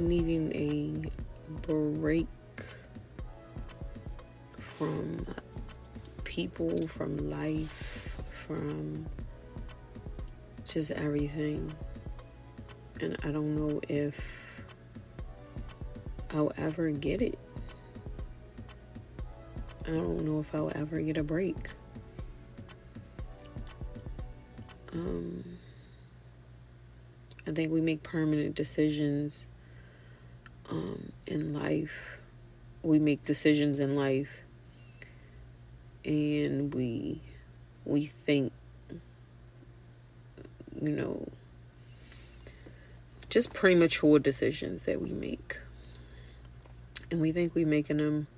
needing a break from people, from life, from just everything. And I don't know if I'll ever get it. I don't know if I'll ever get a break. Um, I think we make permanent decisions um, in life. We make decisions in life, and we we think, you know, just premature decisions that we make, and we think we're making them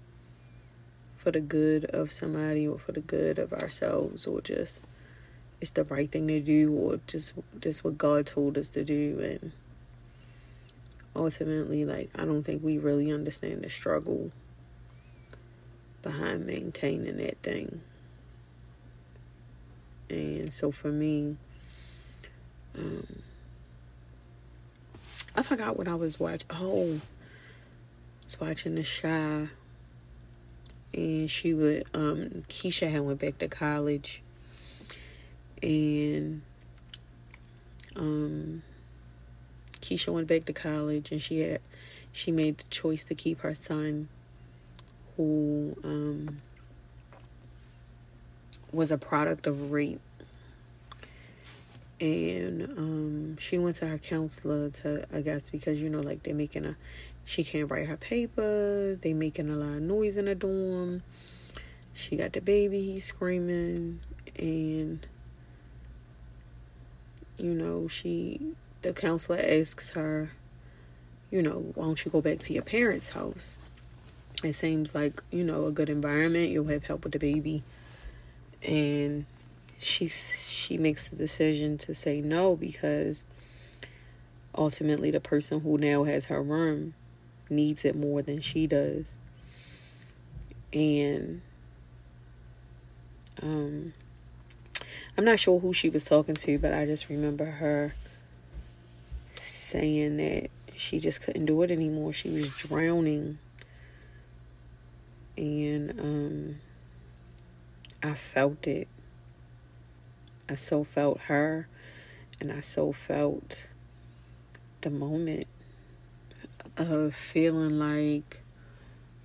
for the good of somebody or for the good of ourselves or just it's the right thing to do or just just what God told us to do and ultimately like I don't think we really understand the struggle behind maintaining that thing. And so for me um I forgot what I was watching. Oh, I was watching The Chi, and she would um Keisha had went back to college and um, Keisha went back to college, and she had she made the choice to keep her son, who um, was a product of rape. And um, she went to her counselor to, I guess, because you know, like they're making a, she can't write her paper. They making a lot of noise in the dorm. She got the baby, he's screaming, and you know, she, the counselor asks her, you know, why don't you go back to your parents' house? It seems like, you know, a good environment. You'll have help with the baby. And she, she makes the decision to say no because ultimately the person who now has her room needs it more than she does. And, um, I'm not sure who she was talking to, but I just remember her saying that she just couldn't do it anymore. She was drowning. And um, I felt it. I so felt her, and I so felt the moment of feeling like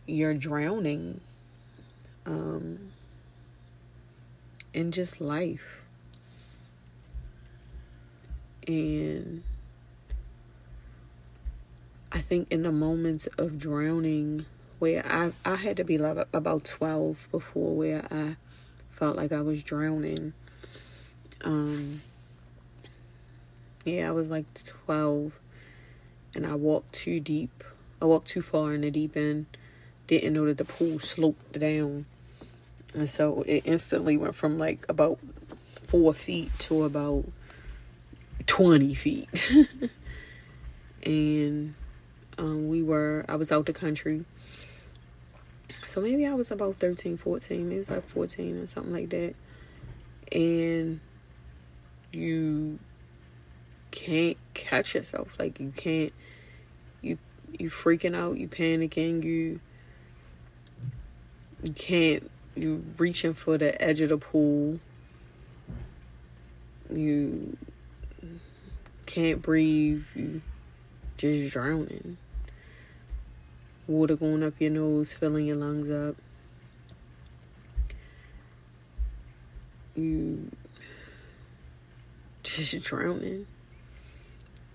you're drowning um, in just life and I think in the moments of drowning, where I I had to be like about twelve before where I felt like I was drowning. Um, yeah, I was like twelve, and I walked too deep. I walked too far in the deep end. Didn't know that the pool sloped down, and so it instantly went from like about four feet to about 20 feet. and um, we were, I was out the country. So maybe I was about 13, 14, maybe it was like 14 or something like that. And you can't catch yourself. Like you can't, you, you freaking out, you panicking, you, you can't, you reaching for the edge of the pool. You can't breathe, you just drowning. Water going up your nose, filling your lungs up. You just drowning.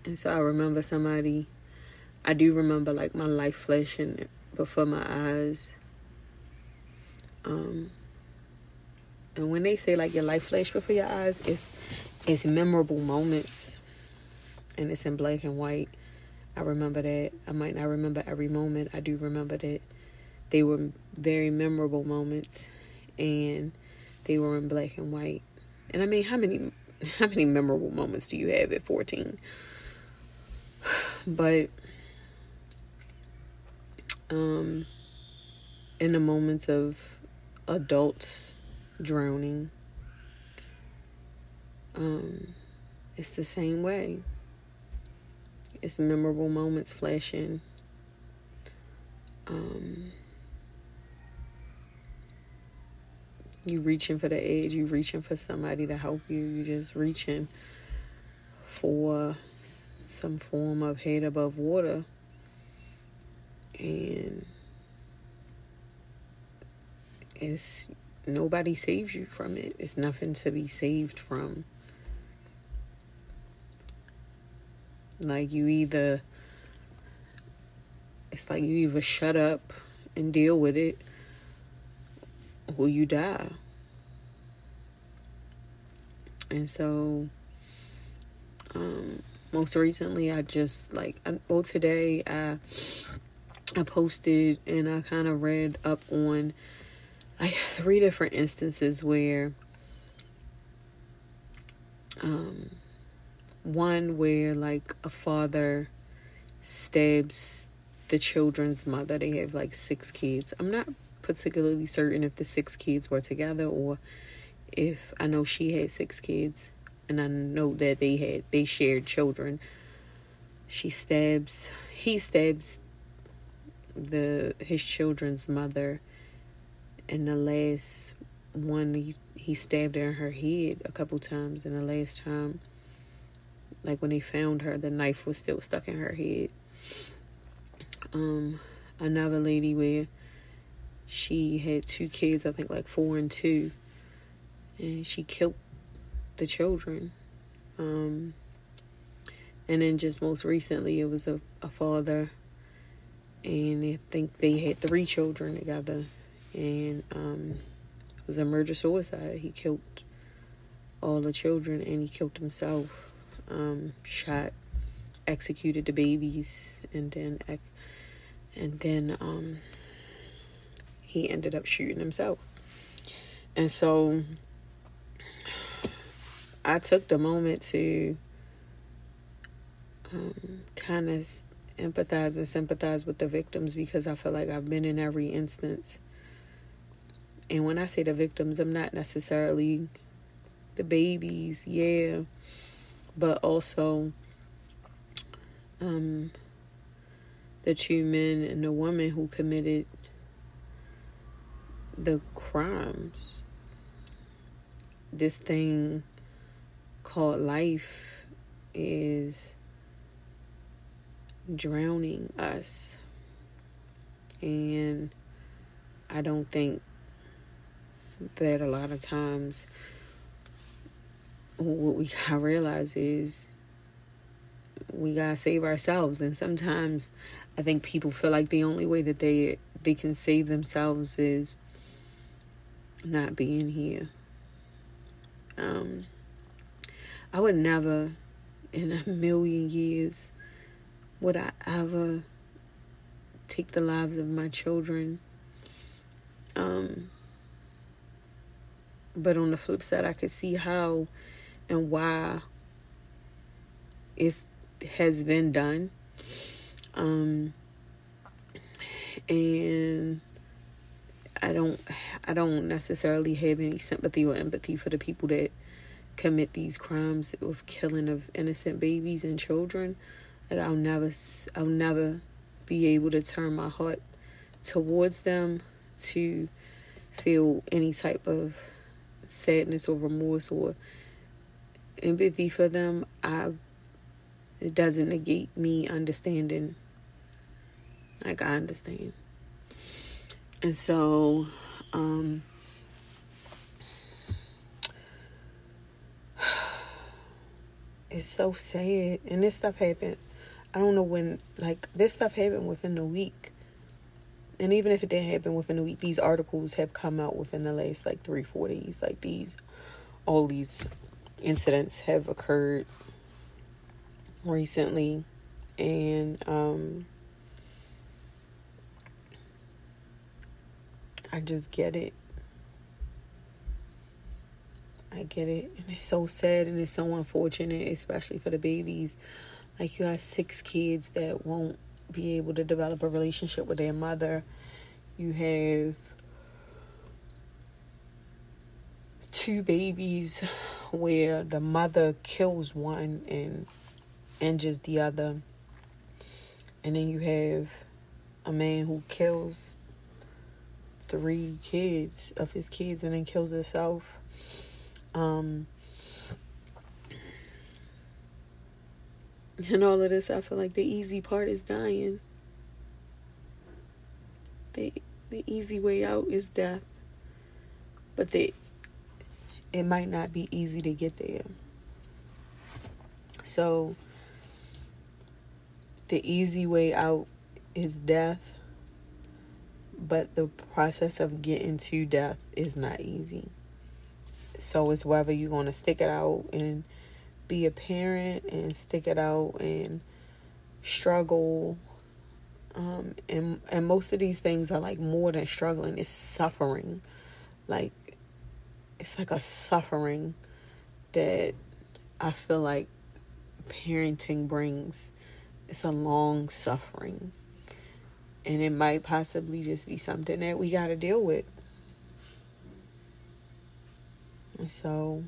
And so I remember somebody, I do remember like my life flashing before my eyes. Um, and when they say like your life flash before your eyes, it's it's memorable moments and it's in black and white. I remember that. I might not remember every moment. I do remember that they were very memorable moments and they were in black and white. And I mean, how many how many memorable moments do you have at 14? But um in the moments of adults drowning um it's the same way. It's memorable moments flashing. Um, you reaching for the edge, you reaching for somebody to help you, you just reaching for some form of head above water. And it's nobody saves you from it. It's nothing to be saved from. Like you either it's like you either shut up and deal with it or you die. And so um most recently I just like well today I I posted and I kind of read up on like three different instances where um one where like a father stabs the children's mother. They have like six kids. I'm not particularly certain if the six kids were together or if I know she had six kids and I know that they had they shared children. She stabs he stabs the his children's mother and the last one he he stabbed her in her head a couple times and the last time like when they found her, the knife was still stuck in her head. Um, another lady where she had two kids, I think like four and two, and she killed the children. Um, and then just most recently, it was a, a father, and I think they had three children together, and um, it was a murder suicide. He killed all the children, and he killed himself um, shot, executed the babies, and then and then um, he ended up shooting himself. And so I took the moment to um, kind of empathize and sympathize with the victims because I feel like I've been in every instance. And when I say the victims, I'm not necessarily the babies, yeah, but also um, the two men and the woman who committed the crimes. This thing called life is drowning us. And I don't think that a lot of times what we gotta realize is we gotta save ourselves. And sometimes i think people feel like the only way that they they can save themselves is not being here. Um i would never in a million years would i ever take the lives of my children. Um but on the flip side i could see how and why it has been done. Um, and I don't I don't necessarily have any sympathy or empathy for the people that commit these crimes of killing of innocent babies and children. Like I'll never I'll never be able to turn my heart towards them to feel any type of sadness or remorse or empathy for them, I it doesn't negate me understanding. Like I understand. And so, um it's so sad. And this stuff happened I don't know when like this stuff happened within a week. And even if it didn't happen within a week, these articles have come out within the last like three, four days. Like these all these incidents have occurred recently And um I just get it. I get it. And it's so sad and it's so unfortunate, especially for the babies. Like, you have six kids that won't be able to develop a relationship with their mother. You have two babies where the mother kills one and injures the other. And then you have a man who kills three kids of his kids and then kills himself. Um, and all of this, I feel like the easy part is dying. The the easy way out is death. But the it might not be easy to get there. So the easy way out is death, but the process of getting to death is not easy. So it's whether you're going to stick it out and be a parent and stick it out and struggle. Um, and and most of these things are like more than struggling. It's suffering, like it's like a suffering that I feel like parenting brings. It's a long suffering. And it might possibly just be something that we got to deal with. And so,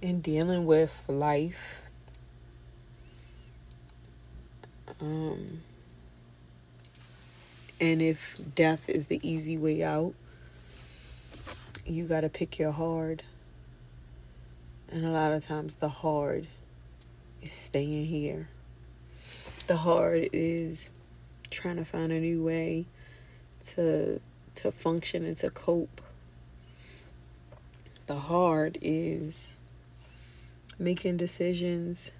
in dealing with life, um, and if death is the easy way out, you got to pick your hard. And a lot of times the hard is staying here. The hard is trying to find a new way to to function and to cope. The hard is making decisions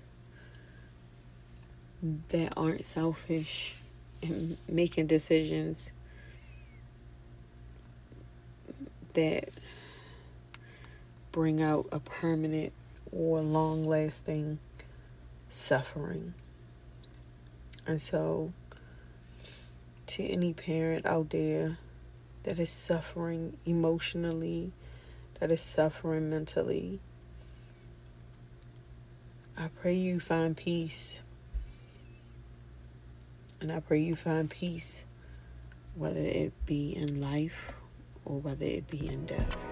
that aren't selfish and making decisions that bring out a permanent or long lasting suffering. And so, to any parent out there that is suffering emotionally, that is suffering mentally, I pray you find peace. And I pray you find peace, whether it be in life or whether it be in death.